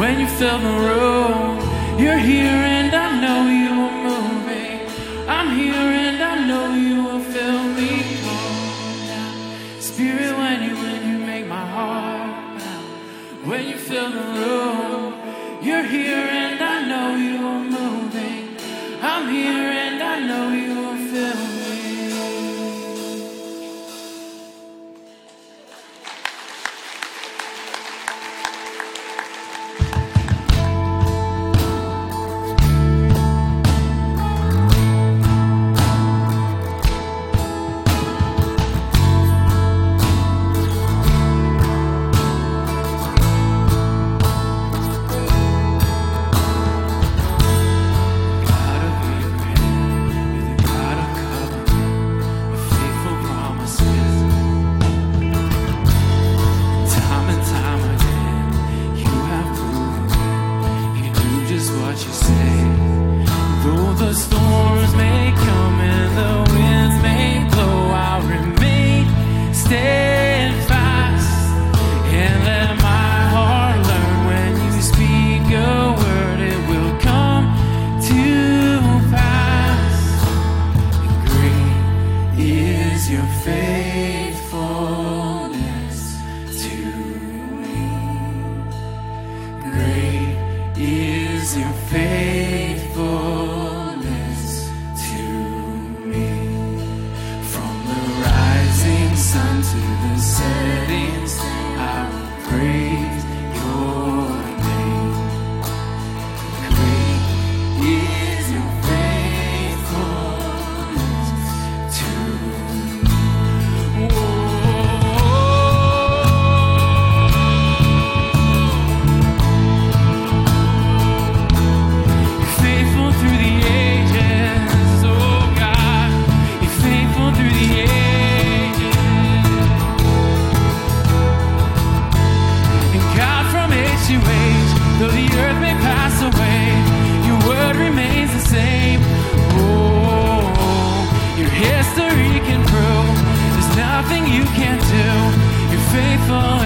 when you fill the room. You're here and I know you're moving. I'm here and I know you will fill me. Spirit, when you when you make my heart when you fill the room, you're here and nothing you can't do. You're faithful.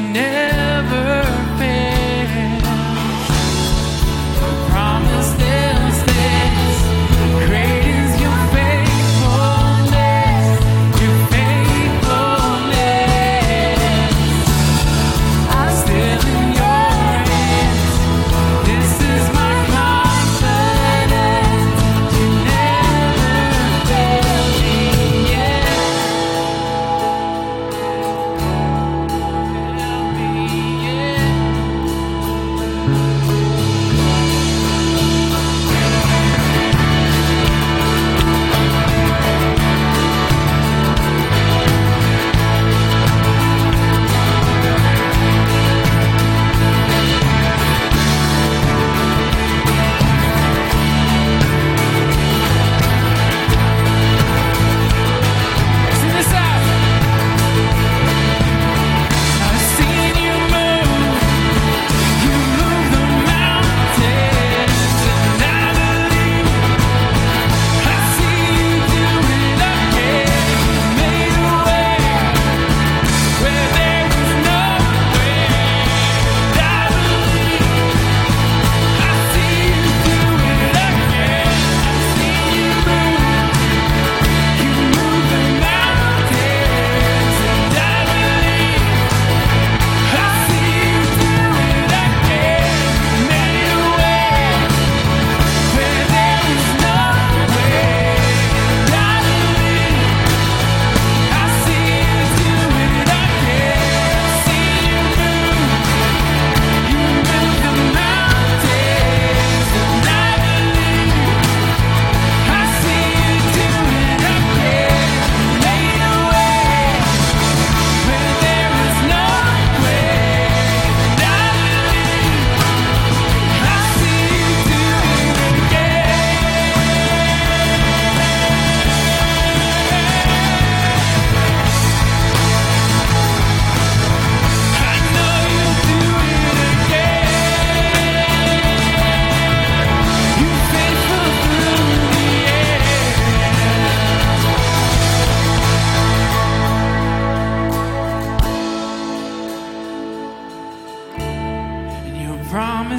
Never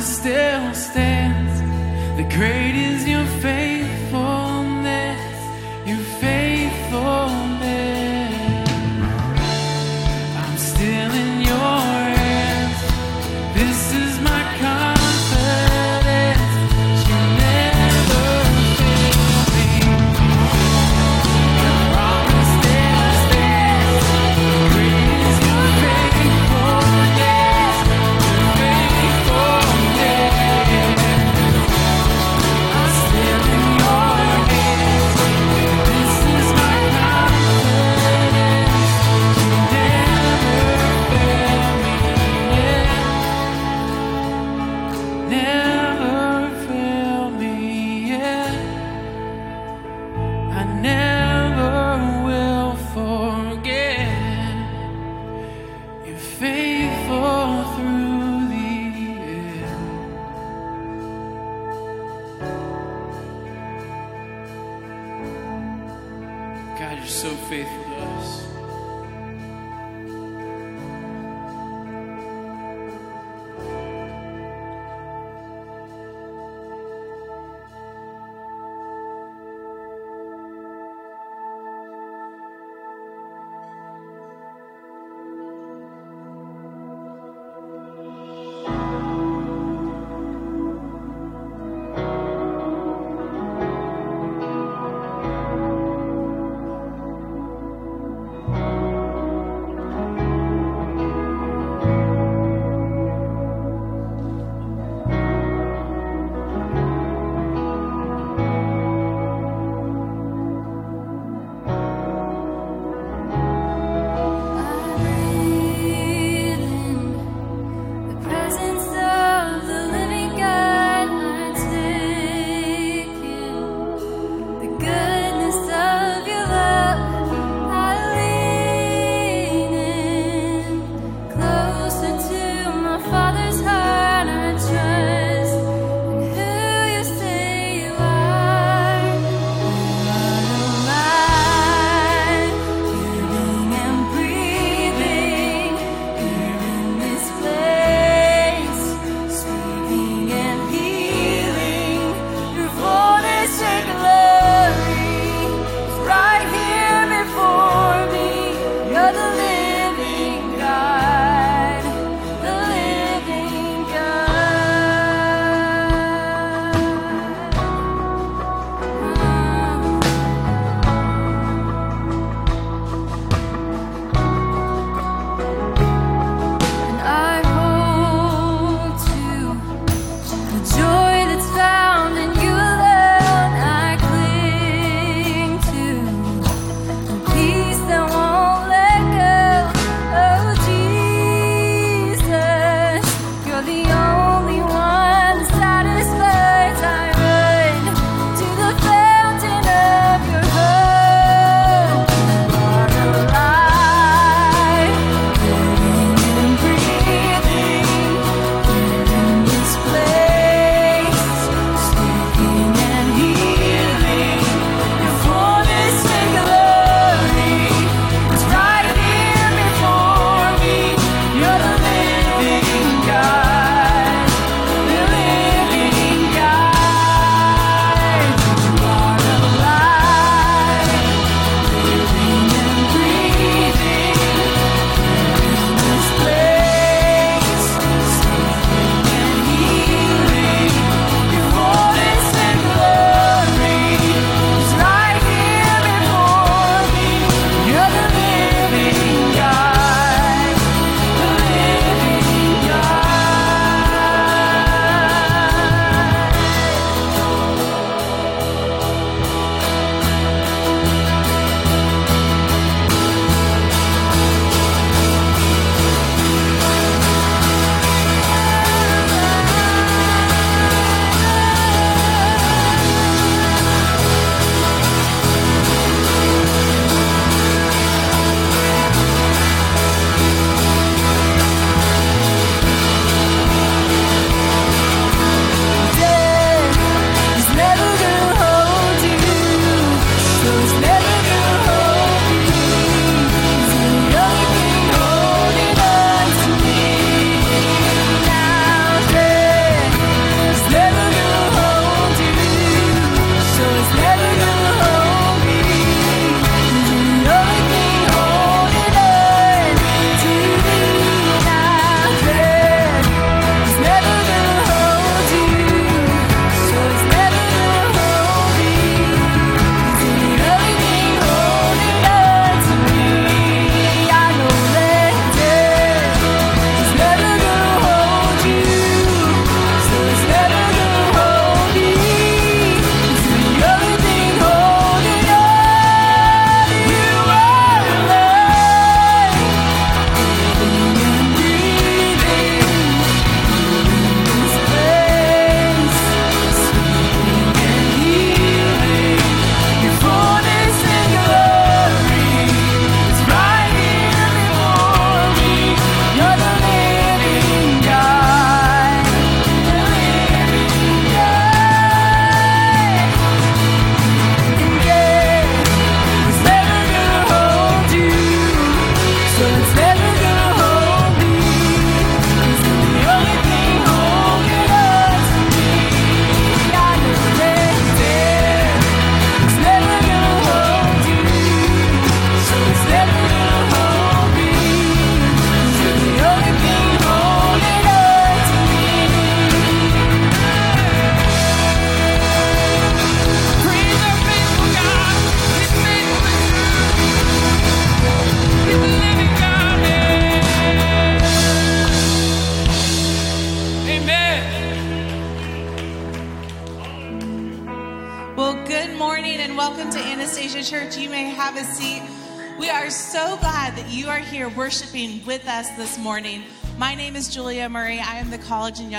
still stands. The great is your faithfulness,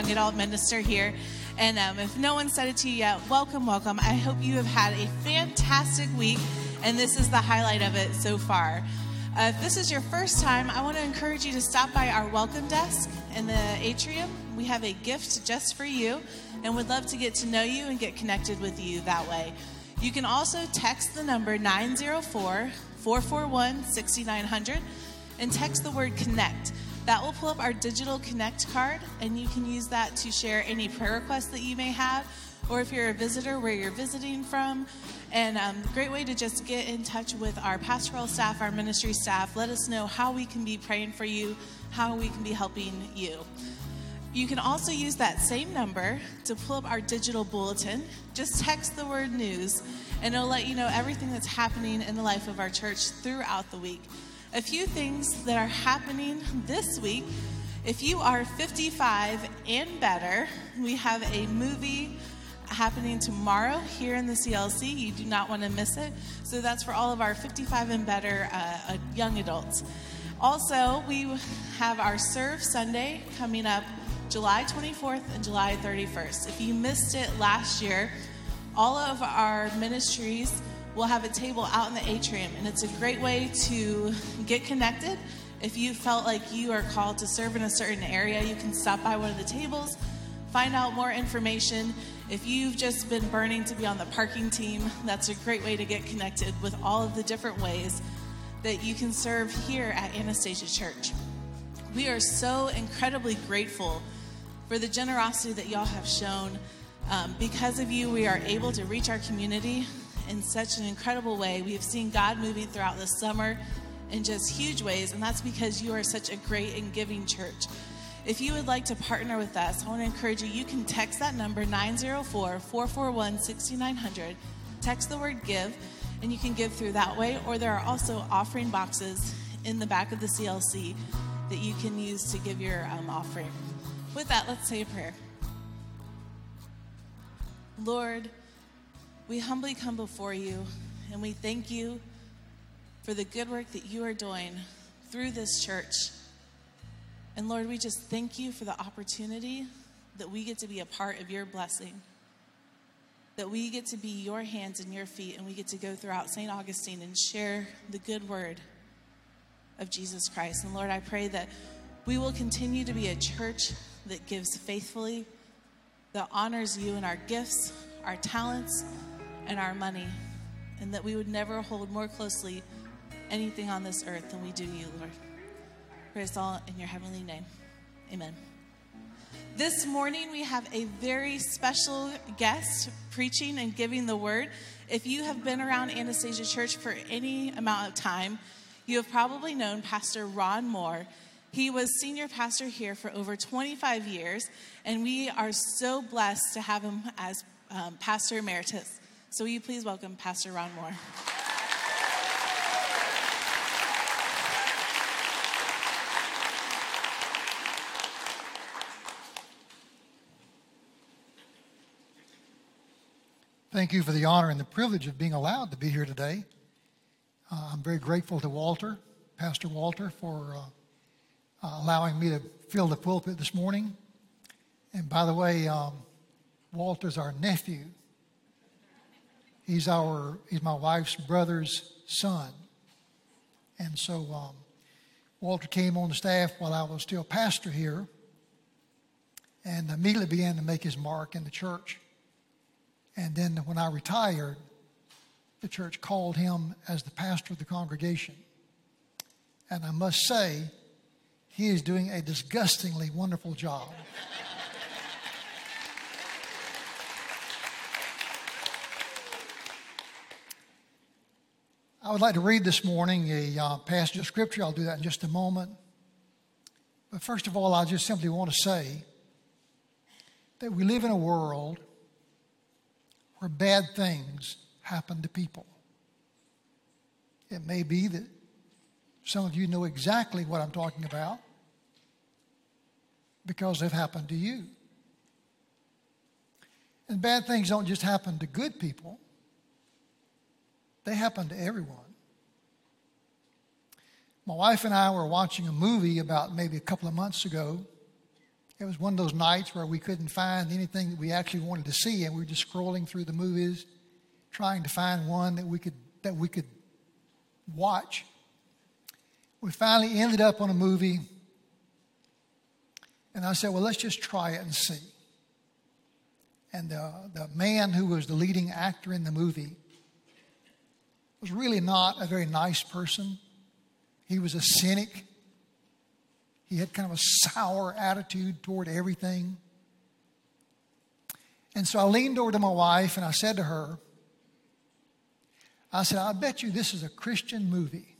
young adult minister here. And um, if no one said it to you yet, welcome, welcome. I hope you have had a fantastic week, and this is the highlight of it so far. Uh, if this is your first time, I want to encourage you to stop by our welcome desk in the atrium. We have a gift just for you, and would love to get to know you and get connected with you that way. You can also text the number 904 441 6900 and text the word connect. That will pull up our digital connect card, and you can use that to share any prayer requests that you may have, or if you're a visitor, where you're visiting from. And um, great way to just get in touch with our pastoral staff, our ministry staff. Let us know how we can be praying for you, how we can be helping you. You can also use that same number to pull up our digital bulletin. Just text the word news, and it'll let you know everything that's happening in the life of our church throughout the week. A few things that are happening this week. If you are 55 and better, we have a movie happening tomorrow here in the CLC. You do not want to miss it. So that's for all of our 55 and better uh, uh, young adults. Also, we have our Serve Sunday coming up July 24th and July 31st. If you missed it last year, all of our ministries will have a table out in the atrium, and it's a great way to get connected. If you felt like you are called to serve in a certain area, you can stop by one of the tables, find out more information. If you've just been burning to be on the parking team, that's a great way to get connected with all of the different ways that you can serve here at Anastasia Church. We are so incredibly grateful for the generosity that y'all have shown. Um, because of you, we are able to reach our community in such an incredible way. We have seen God moving throughout the summer in just huge ways, and that's because you are such a great and giving church. If you would like to partner with us, I want to encourage you, you can text that number 904 441 6900. Text the word give, and you can give through that way, or there are also offering boxes in the back of the CLC that you can use to give your um, offering. With that, let's say a prayer. Lord, we humbly come before you and we thank you for the good work that you are doing through this church. And Lord, we just thank you for the opportunity that we get to be a part of your blessing, that we get to be your hands and your feet, and we get to go throughout St. Augustine and share the good word of Jesus Christ. And Lord, I pray that we will continue to be a church that gives faithfully, that honors you in our gifts, our talents, and our money, and that we would never hold more closely anything on this earth than we do you, Lord. Praise all in your heavenly name. Amen. This morning, we have a very special guest preaching and giving the word. If you have been around Anastasia Church for any amount of time, you have probably known Pastor Ron Moore. He was senior pastor here for over 25 years, and we are so blessed to have him as um, pastor emeritus. So, will you please welcome Pastor Ron Moore? Thank you for the honor and the privilege of being allowed to be here today. Uh, I'm very grateful to Walter, Pastor Walter, for uh, uh, allowing me to fill the pulpit this morning. And by the way, um, Walter's our nephew. He's our he's my wife's brother's son. And so um, Walter came on the staff while I was still pastor here and immediately began to make his mark in the church. And then when I retired, the church called him as the pastor of the congregation. And I must say, he is doing a disgustingly wonderful job. I would like to read this morning a uh, passage of scripture. I'll do that in just a moment. But first of all, I just simply want to say that we live in a world where bad things happen to people. It may be that some of you know exactly what I'm talking about because they've happened to you. And bad things don't just happen to good people, they happen to everyone. My wife and I were watching a movie about maybe a couple of months ago. It was one of those nights where we couldn't find anything that we actually wanted to see, and we were just scrolling through the movies, trying to find one that we could that we could watch. We finally ended up on a movie, and I said, "Well, let's just try it and see." And the, the man who was the leading actor in the movie was really not a very nice person. He was a cynic. He had kind of a sour attitude toward everything. And so I leaned over to my wife and I said to her, I said, I bet you this is a Christian movie.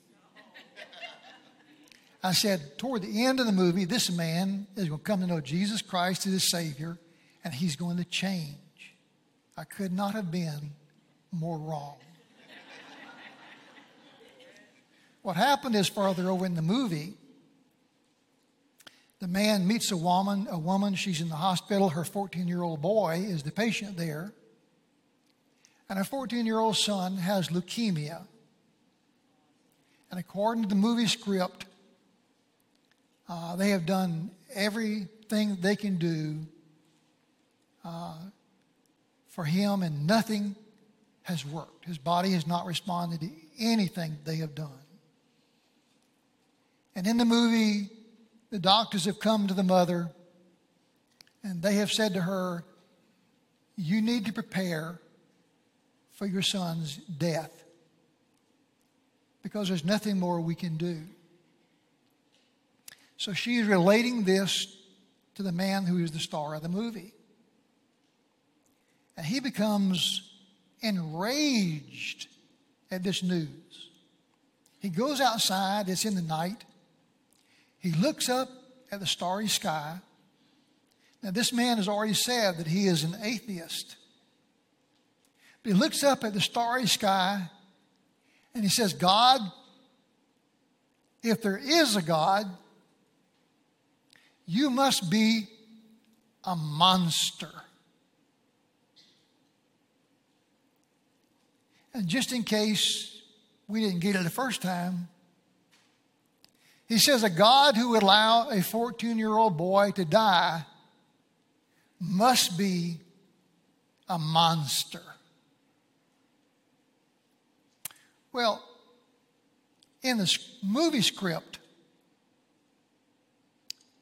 I said, toward the end of the movie, this man is going to come to know Jesus Christ as his Savior and he's going to change. I could not have been more wrong. What happened is farther over in the movie, the man meets a woman, a woman, she's in the hospital, her 14 year old boy is the patient there, and her 14 year old son has leukemia. And according to the movie script, uh, they have done everything they can do uh, for him, and nothing has worked. His body has not responded to anything they have done. And in the movie, the doctors have come to the mother and they have said to her, You need to prepare for your son's death because there's nothing more we can do. So she is relating this to the man who is the star of the movie. And he becomes enraged at this news. He goes outside, it's in the night. He looks up at the starry sky. Now, this man has already said that he is an atheist. But he looks up at the starry sky and he says, God, if there is a God, you must be a monster. And just in case we didn't get it the first time, he says a God who would allow a 14 year old boy to die must be a monster. Well, in the movie script,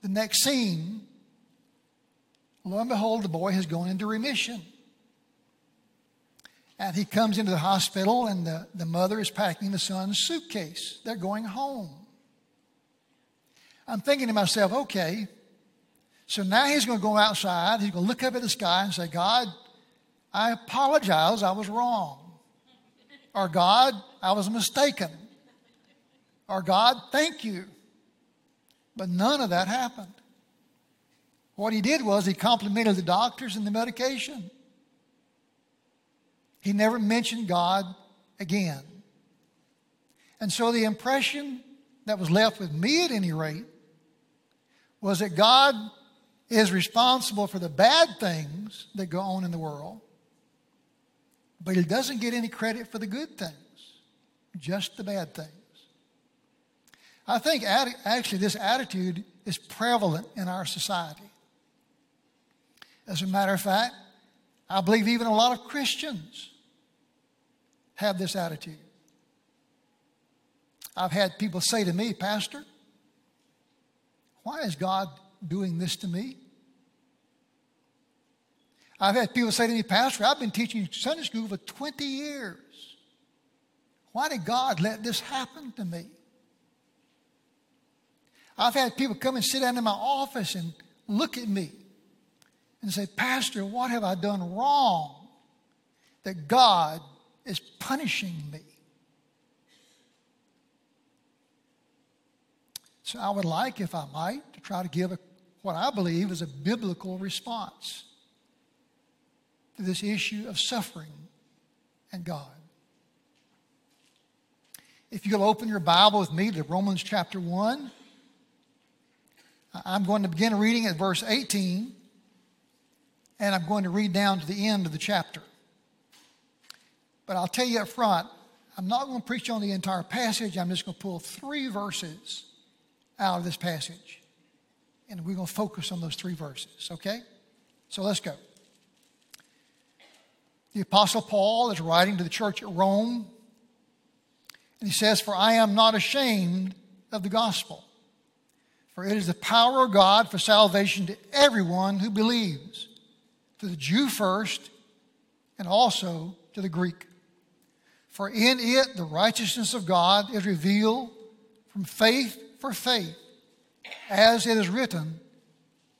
the next scene, lo and behold, the boy has gone into remission. And he comes into the hospital, and the, the mother is packing the son's suitcase. They're going home. I'm thinking to myself, okay, so now he's going to go outside. He's going to look up at the sky and say, God, I apologize, I was wrong. Or God, I was mistaken. Or God, thank you. But none of that happened. What he did was he complimented the doctors and the medication. He never mentioned God again. And so the impression that was left with me at any rate was that God is responsible for the bad things that go on in the world, but He doesn't get any credit for the good things, just the bad things. I think actually this attitude is prevalent in our society. As a matter of fact, I believe even a lot of Christians have this attitude. I've had people say to me, Pastor, why is God doing this to me? I've had people say to me, Pastor, I've been teaching Sunday school for 20 years. Why did God let this happen to me? I've had people come and sit down in my office and look at me and say, Pastor, what have I done wrong that God is punishing me? So I would like, if I might, to try to give a, what I believe is a biblical response to this issue of suffering and God. If you'll open your Bible with me to Romans chapter 1, I'm going to begin reading at verse 18, and I'm going to read down to the end of the chapter. But I'll tell you up front, I'm not going to preach on the entire passage. I'm just going to pull three verses out of this passage. And we're going to focus on those three verses, okay? So let's go. The Apostle Paul is writing to the church at Rome. And he says, For I am not ashamed of the gospel, for it is the power of God for salvation to everyone who believes, to the Jew first, and also to the Greek. For in it the righteousness of God is revealed from faith for faith, as it is written,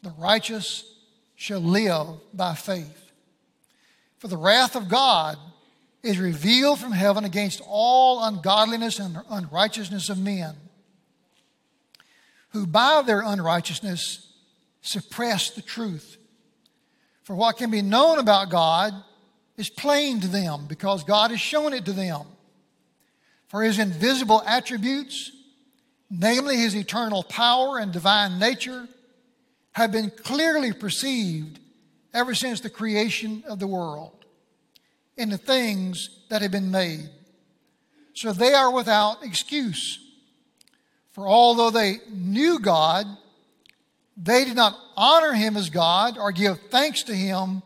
the righteous shall live by faith. For the wrath of God is revealed from heaven against all ungodliness and unrighteousness of men, who by their unrighteousness suppress the truth. For what can be known about God is plain to them because God has shown it to them. For his invisible attributes, namely his eternal power and divine nature, have been clearly perceived ever since the creation of the world in the things that have been made. So they are without excuse. For although they knew God, they did not honor him as God or give thanks to him,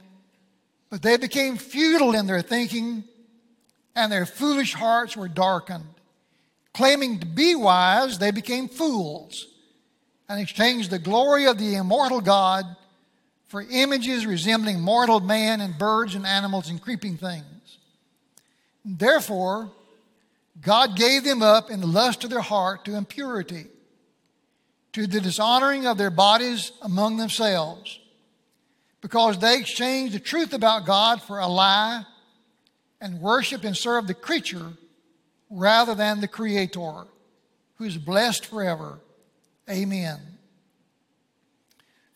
but they became futile in their thinking, and their foolish hearts were darkened. Claiming to be wise, they became fools and exchanged the glory of the immortal God for images resembling mortal man and birds and animals and creeping things. Therefore, God gave them up in the lust of their heart to impurity, to the dishonoring of their bodies among themselves, because they exchanged the truth about God for a lie and worshiped and served the creature rather than the Creator, who is blessed forever. Amen.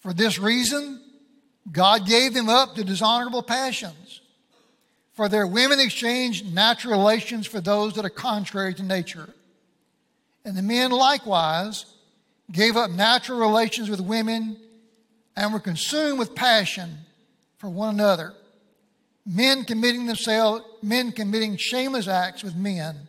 For this reason, God gave them up to dishonorable passions. For their women exchanged natural relations for those that are contrary to nature. And the men likewise gave up natural relations with women and were consumed with passion for one another. Men committing themselves, men committing shameless acts with men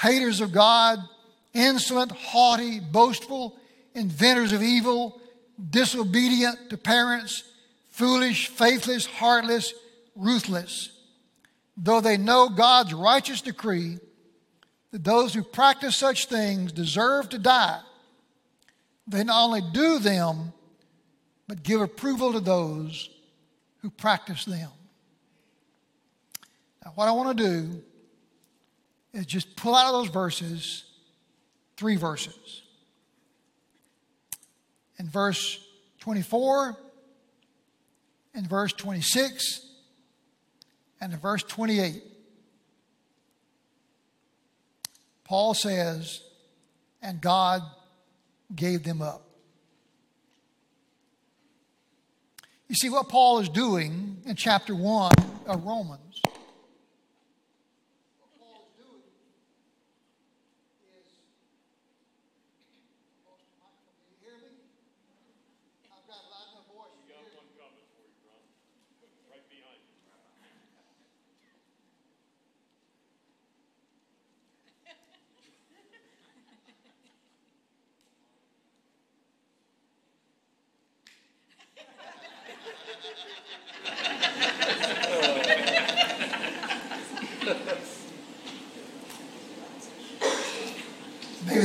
haters of God, insolent, haughty, boastful, inventors of evil, disobedient to parents foolish, faithless, heartless, ruthless. Though they know God's righteous decree that those who practice such things deserve to die, they not only do them, but give approval to those who practice them. Now, what I want to do is just pull out of those verses three verses. In verse 24, in verse 26 and in verse 28. Paul says, and God gave them up. You see, what Paul is doing in chapter 1 of Romans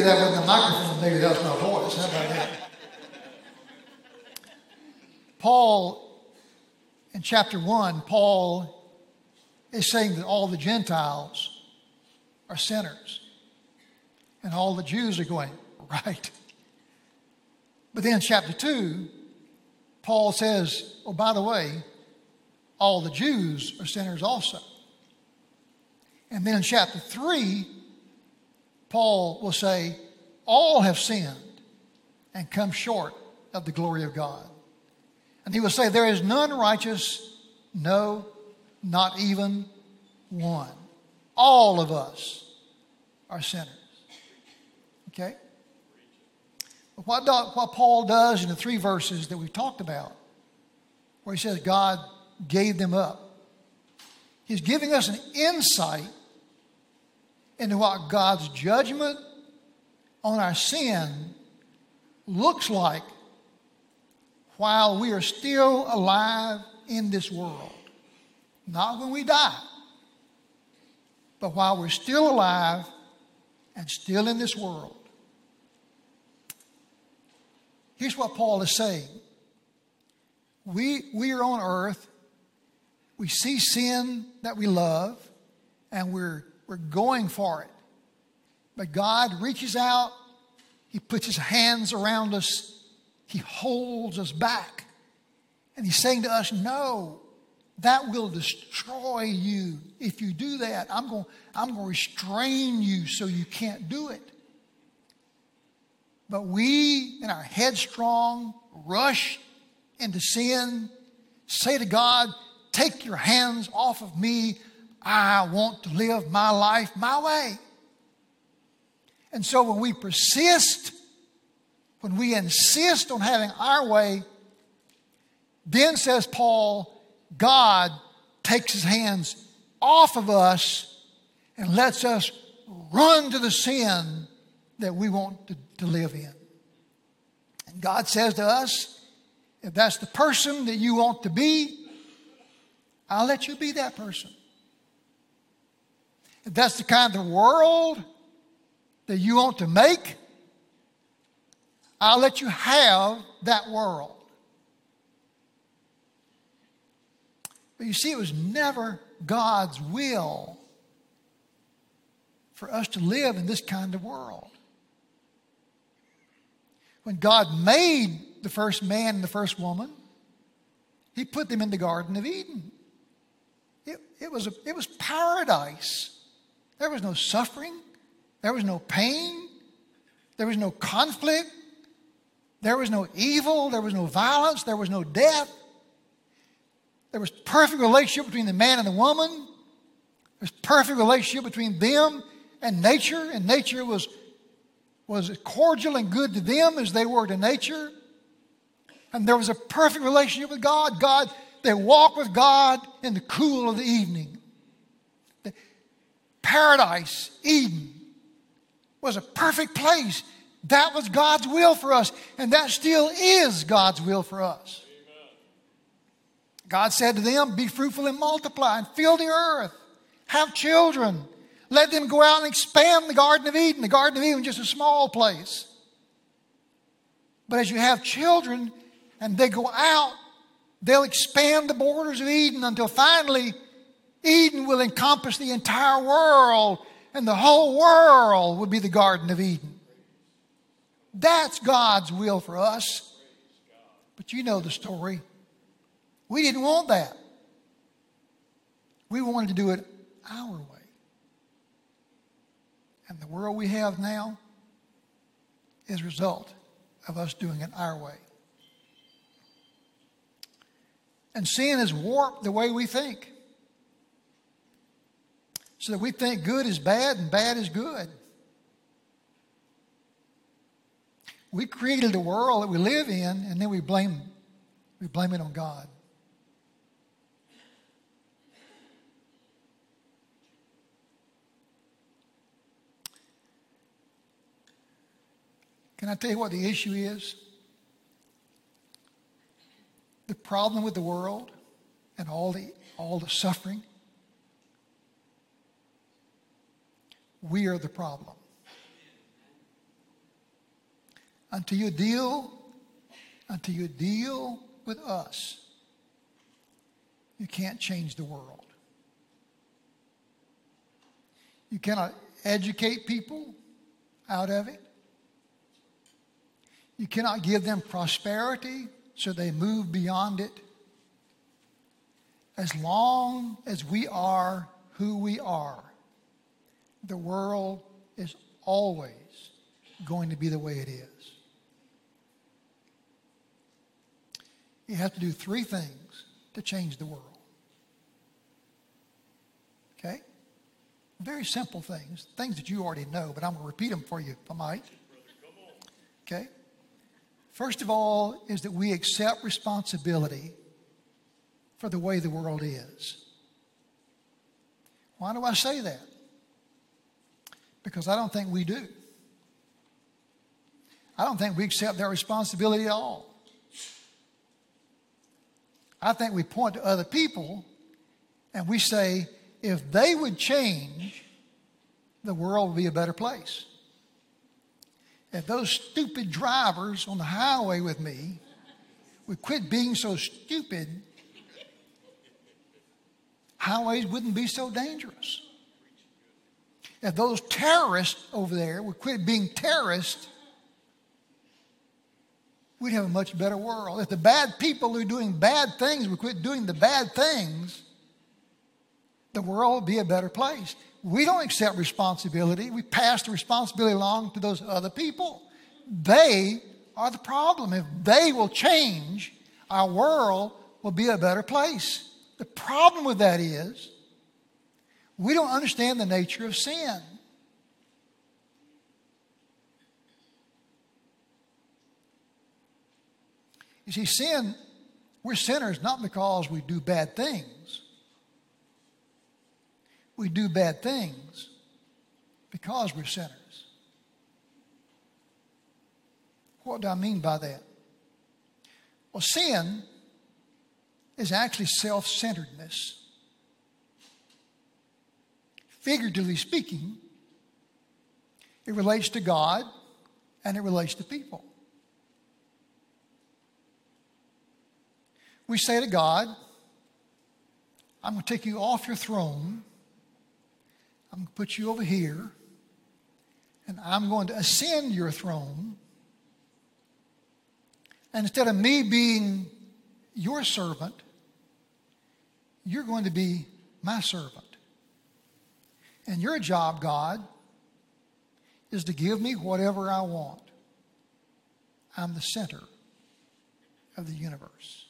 that with microphone, maybe that's my voice. How about that? Paul, in chapter 1, Paul is saying that all the Gentiles are sinners. And all the Jews are going, right. But then, chapter 2, Paul says, oh, by the way, all the Jews are sinners also. And then in chapter 3, Paul will say, All have sinned and come short of the glory of God. And he will say, There is none righteous, no, not even one. All of us are sinners. Okay? But what, what Paul does in the three verses that we've talked about, where he says God gave them up, he's giving us an insight into what God's judgment on our sin looks like while we are still alive in this world. Not when we die, but while we're still alive and still in this world. Here's what Paul is saying we, we are on earth, we see sin that we love, and we're, we're going for it. But God reaches out, He puts His hands around us, He holds us back. And He's saying to us, No, that will destroy you if you do that. I'm going, I'm going to restrain you so you can't do it. But we, in our headstrong rush into sin, say to God, Take your hands off of me. I want to live my life my way. And so when we persist, when we insist on having our way, then says Paul, God takes his hands off of us and lets us run to the sin that we want to, to live in. And God says to us, if that's the person that you want to be, I'll let you be that person. If that's the kind of world that you want to make, I'll let you have that world. But you see, it was never God's will for us to live in this kind of world. When God made the first man and the first woman, He put them in the Garden of Eden. It, it, was, a, it was paradise. There was no suffering, there was no pain, there was no conflict, there was no evil, there was no violence, there was no death. There was perfect relationship between the man and the woman. There was perfect relationship between them and nature, and nature was, was as cordial and good to them as they were to nature. And there was a perfect relationship with God. God, they walked with God in the cool of the evening. The paradise, Eden, was a perfect place. That was God's will for us, and that still is God's will for us. God said to them, Be fruitful and multiply and fill the earth, have children. Let them go out and expand the Garden of Eden. The Garden of Eden was just a small place. But as you have children and they go out, they'll expand the borders of Eden until finally Eden will encompass the entire world and the whole world would be the Garden of Eden. That's God's will for us. But you know the story. We didn't want that. We wanted to do it our way. And the world we have now is a result of us doing it our way. And sin has warped the way we think. So that we think good is bad and bad is good. We created the world that we live in and then we blame, we blame it on God. Can I tell you what the issue is? The problem with the world and all the, all the suffering, we are the problem. Until you deal, until you deal with us, you can't change the world. You cannot educate people out of it. You cannot give them prosperity so they move beyond it. As long as we are who we are, the world is always going to be the way it is. You have to do three things to change the world. Okay? Very simple things, things that you already know, but I'm going to repeat them for you if I might. Okay? First of all, is that we accept responsibility for the way the world is. Why do I say that? Because I don't think we do. I don't think we accept that responsibility at all. I think we point to other people and we say, if they would change, the world would be a better place. If those stupid drivers on the highway with me would quit being so stupid, highways wouldn't be so dangerous. If those terrorists over there would quit being terrorists, we'd have a much better world. If the bad people who are doing bad things would quit doing the bad things, the world would be a better place. We don't accept responsibility. We pass the responsibility along to those other people. They are the problem. If they will change, our world will be a better place. The problem with that is we don't understand the nature of sin. You see, sin, we're sinners not because we do bad things. We do bad things because we're sinners. What do I mean by that? Well, sin is actually self centeredness. Figuratively speaking, it relates to God and it relates to people. We say to God, I'm going to take you off your throne. I'm going to put you over here. And I'm going to ascend your throne. And instead of me being your servant, you're going to be my servant. And your job, God, is to give me whatever I want. I'm the center of the universe.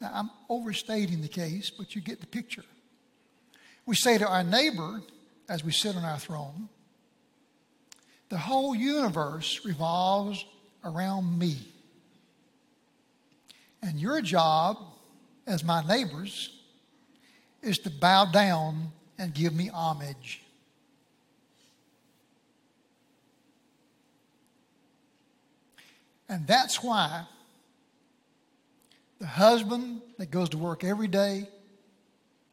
Now, I'm overstating the case, but you get the picture. We say to our neighbor as we sit on our throne, the whole universe revolves around me. And your job, as my neighbors, is to bow down and give me homage. And that's why the husband that goes to work every day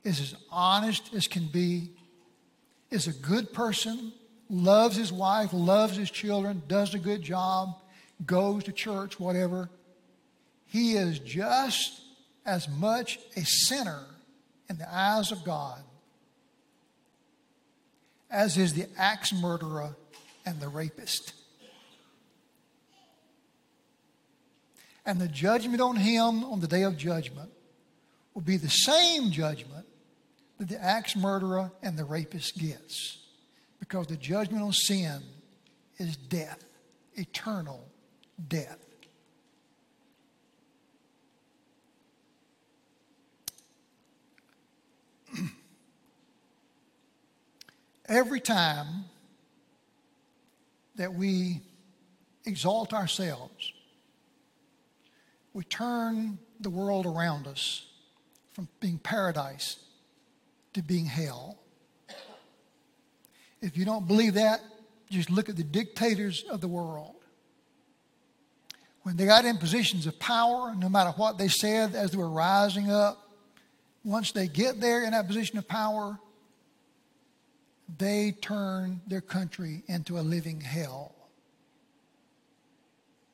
is as honest as can be, is a good person, loves his wife, loves his children, does a good job, goes to church, whatever. He is just as much a sinner in the eyes of God as is the axe murderer and the rapist. And the judgment on him on the day of judgment will be the same judgment that the axe murderer and the rapist gets. Because the judgment on sin is death, eternal death. Every time that we exalt ourselves, we turn the world around us from being paradise to being hell. If you don't believe that, just look at the dictators of the world. When they got in positions of power, no matter what they said as they were rising up, once they get there in that position of power, they turn their country into a living hell.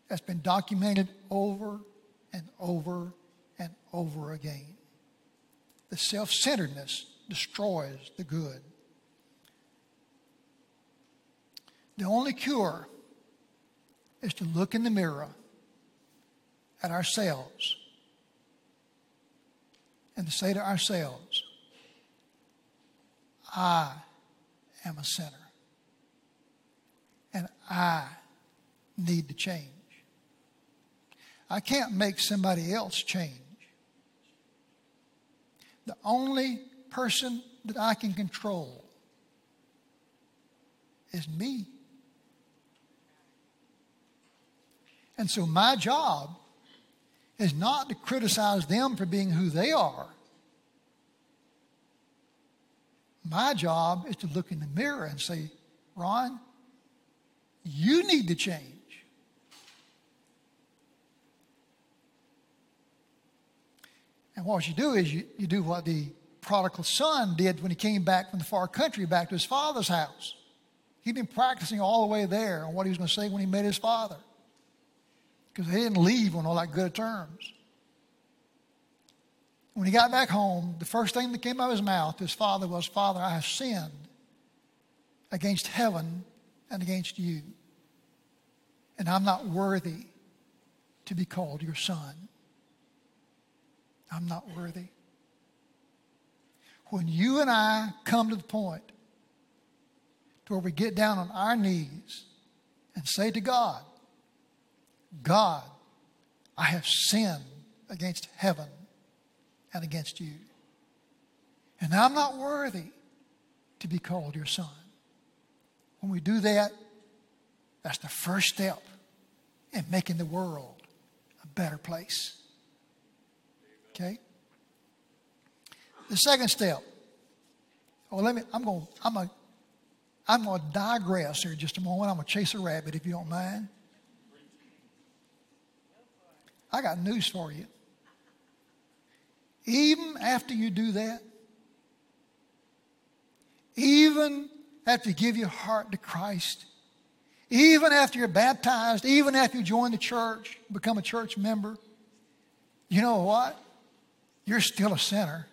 That's been documented over and over and over again. The self centeredness destroys the good. The only cure is to look in the mirror at ourselves and to say to ourselves, I am a sinner. And I need to change. I can't make somebody else change. The only person that I can control is me. And so my job is not to criticize them for being who they are. My job is to look in the mirror and say, Ron, you need to change. And what you do is you, you do what the prodigal son did when he came back from the far country back to his father's house. He'd been practicing all the way there on what he was going to say when he met his father. Because he didn't leave on all that good terms. When he got back home, the first thing that came out of his mouth to his father was, Father, I have sinned against heaven and against you. And I'm not worthy to be called your son. I'm not worthy. When you and I come to the point to where we get down on our knees and say to God, God, I have sinned against heaven and against you. And I'm not worthy to be called your son. When we do that, that's the first step in making the world a better place. Okay? The second step. Oh, let me, I'm going I'm going I'm going to digress here just a moment. I'm going to chase a rabbit if you don't mind. I got news for you. Even after you do that, even after you give your heart to Christ, even after you're baptized, even after you join the church, become a church member, you know what? You're still a sinner.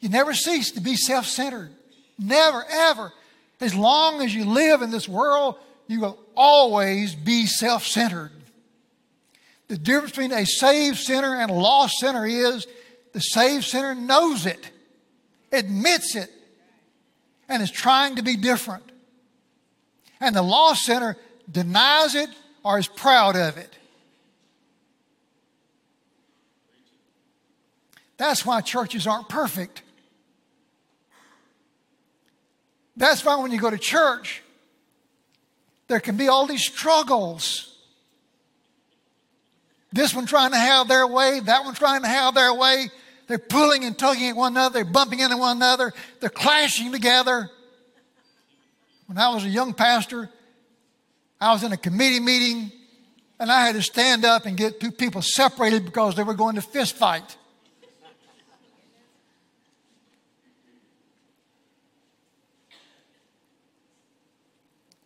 You never cease to be self centered. Never, ever. As long as you live in this world, you will always be self centered. The difference between a saved sinner and a lost sinner is the saved sinner knows it, admits it, and is trying to be different. And the lost sinner denies it or is proud of it. That's why churches aren't perfect. That's why when you go to church, there can be all these struggles. This one trying to have their way, that one trying to have their way. They're pulling and tugging at one another, they're bumping into one another, they're clashing together. When I was a young pastor, I was in a committee meeting and I had to stand up and get two people separated because they were going to fist fight.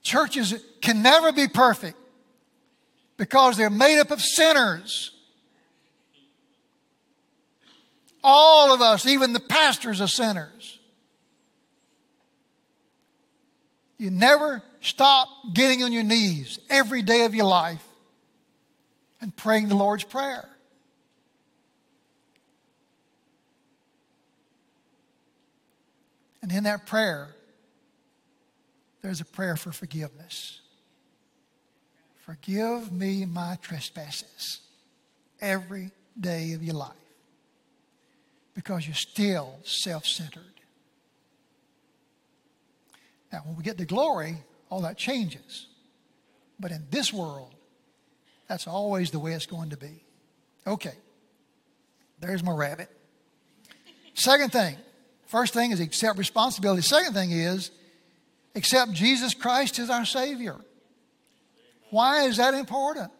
Churches can never be perfect because they're made up of sinners. All of us, even the pastors, are sinners. You never stop getting on your knees every day of your life and praying the Lord's Prayer. And in that prayer, there's a prayer for forgiveness. Forgive me my trespasses every day of your life because you're still self centered. Now, when we get to glory, all that changes. But in this world, that's always the way it's going to be. Okay, there's my rabbit. Second thing, first thing is accept responsibility. Second thing is accept Jesus Christ as our Savior. Why is that important?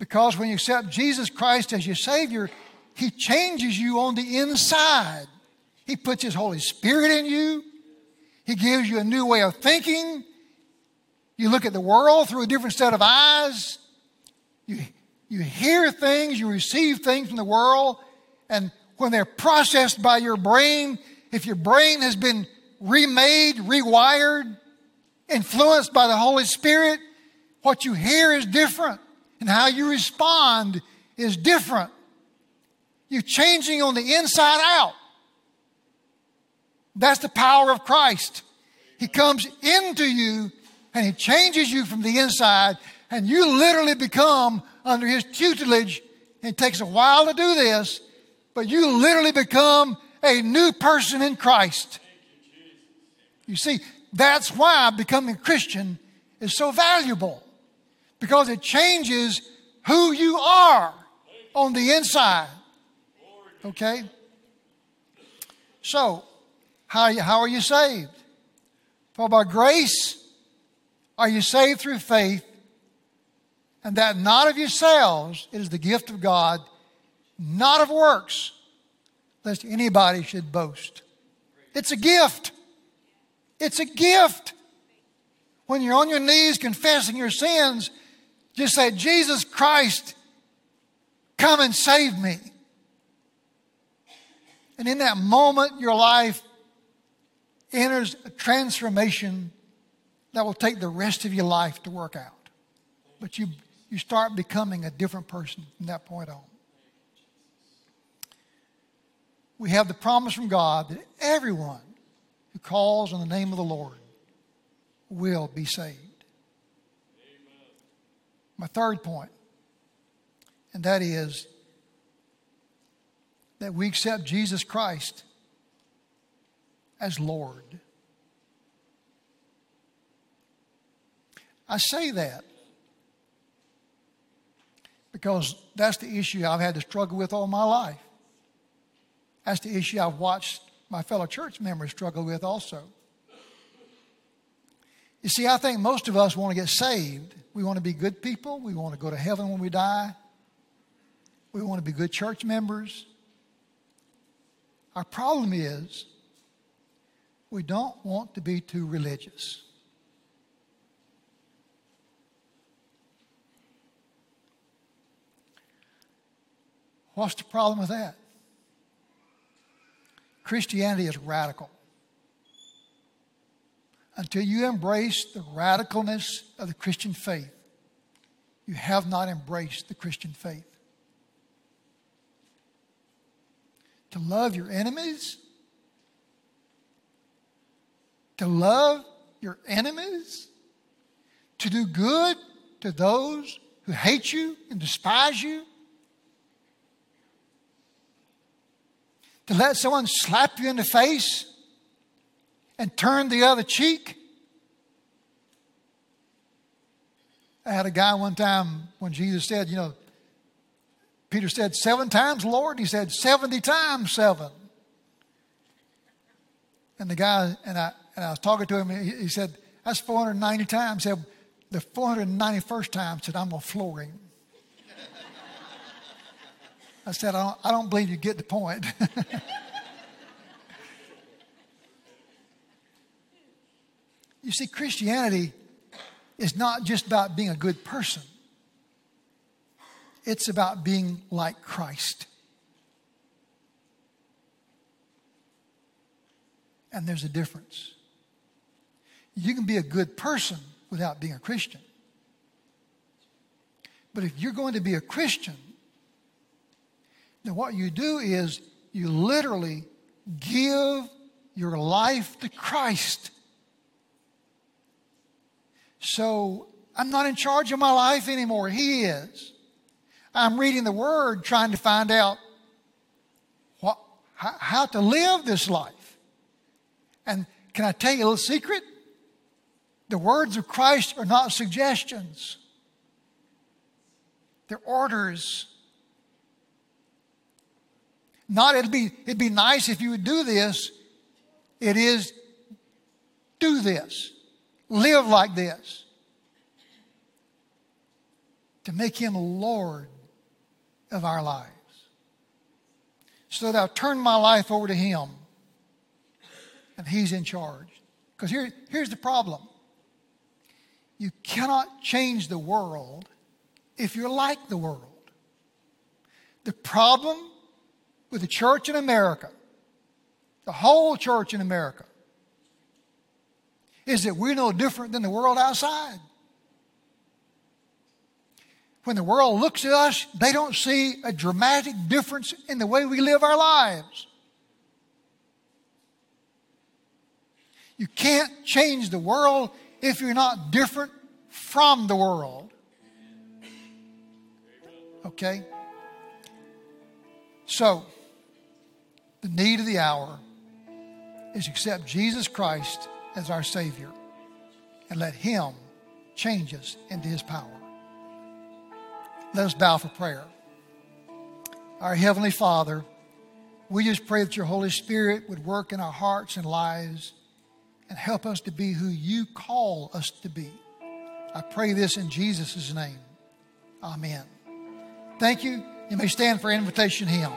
Because when you accept Jesus Christ as your Savior, He changes you on the inside. He puts His Holy Spirit in you, He gives you a new way of thinking. You look at the world through a different set of eyes. You, you hear things, you receive things from the world, and when they're processed by your brain, if your brain has been remade, rewired, influenced by the Holy Spirit, what you hear is different and how you respond is different. You're changing on the inside out. That's the power of Christ. He comes into you and He changes you from the inside, and you literally become under His tutelage. It takes a while to do this, but you literally become a new person in Christ. You see, that's why becoming a Christian is so valuable because it changes who you are on the inside. Okay? So, how, how are you saved? For by grace are you saved through faith, and that not of yourselves, it is the gift of God, not of works, lest anybody should boast. It's a gift. It's a gift. When you're on your knees confessing your sins, just say, Jesus Christ, come and save me. And in that moment, your life enters a transformation that will take the rest of your life to work out. But you, you start becoming a different person from that point on. We have the promise from God that everyone who calls on the name of the Lord will be saved. My third point, and that is that we accept Jesus Christ as Lord. I say that because that's the issue I've had to struggle with all my life. That's the issue I've watched my fellow church members struggle with also. You see, I think most of us want to get saved. We want to be good people. We want to go to heaven when we die. We want to be good church members. Our problem is we don't want to be too religious. What's the problem with that? Christianity is radical. Until you embrace the radicalness of the Christian faith, you have not embraced the Christian faith. To love your enemies, to love your enemies, to do good to those who hate you and despise you, to let someone slap you in the face and turn the other cheek. I had a guy one time when Jesus said, you know, Peter said, seven times, Lord? He said, 70 times seven. And the guy, and I, and I was talking to him, he, he said, that's 490 times. He said, the 491st time, said, I'm going to floor him. I said, I don't, I don't believe you get the point. you see, Christianity is not just about being a good person, it's about being like Christ. And there's a difference. You can be a good person without being a Christian. But if you're going to be a Christian, then what you do is you literally give your life to Christ. So I'm not in charge of my life anymore. He is. I'm reading the Word trying to find out what, how, to live this life. And can I tell you a little secret? The words of Christ are not suggestions, they're orders. Not it'd be it'd be nice if you would do this. It is do this. Live like this. To make him Lord of our lives. So that I'll turn my life over to him and he's in charge. Because here, here's the problem you cannot change the world if you're like the world. The problem with the church in America, the whole church in America, is that we're no different than the world outside. When the world looks at us, they don't see a dramatic difference in the way we live our lives. You can't change the world if you're not different from the world. Okay? So, the need of the hour is accept Jesus Christ as our Savior and let Him change us into His power. Let us bow for prayer. Our Heavenly Father, we just pray that your Holy Spirit would work in our hearts and lives and help us to be who you call us to be. I pray this in Jesus' name. Amen. Thank you. You may stand for invitation hymn.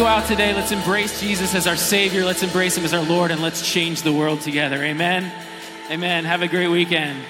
Go out today. Let's embrace Jesus as our Savior. Let's embrace Him as our Lord, and let's change the world together. Amen. Amen. Have a great weekend.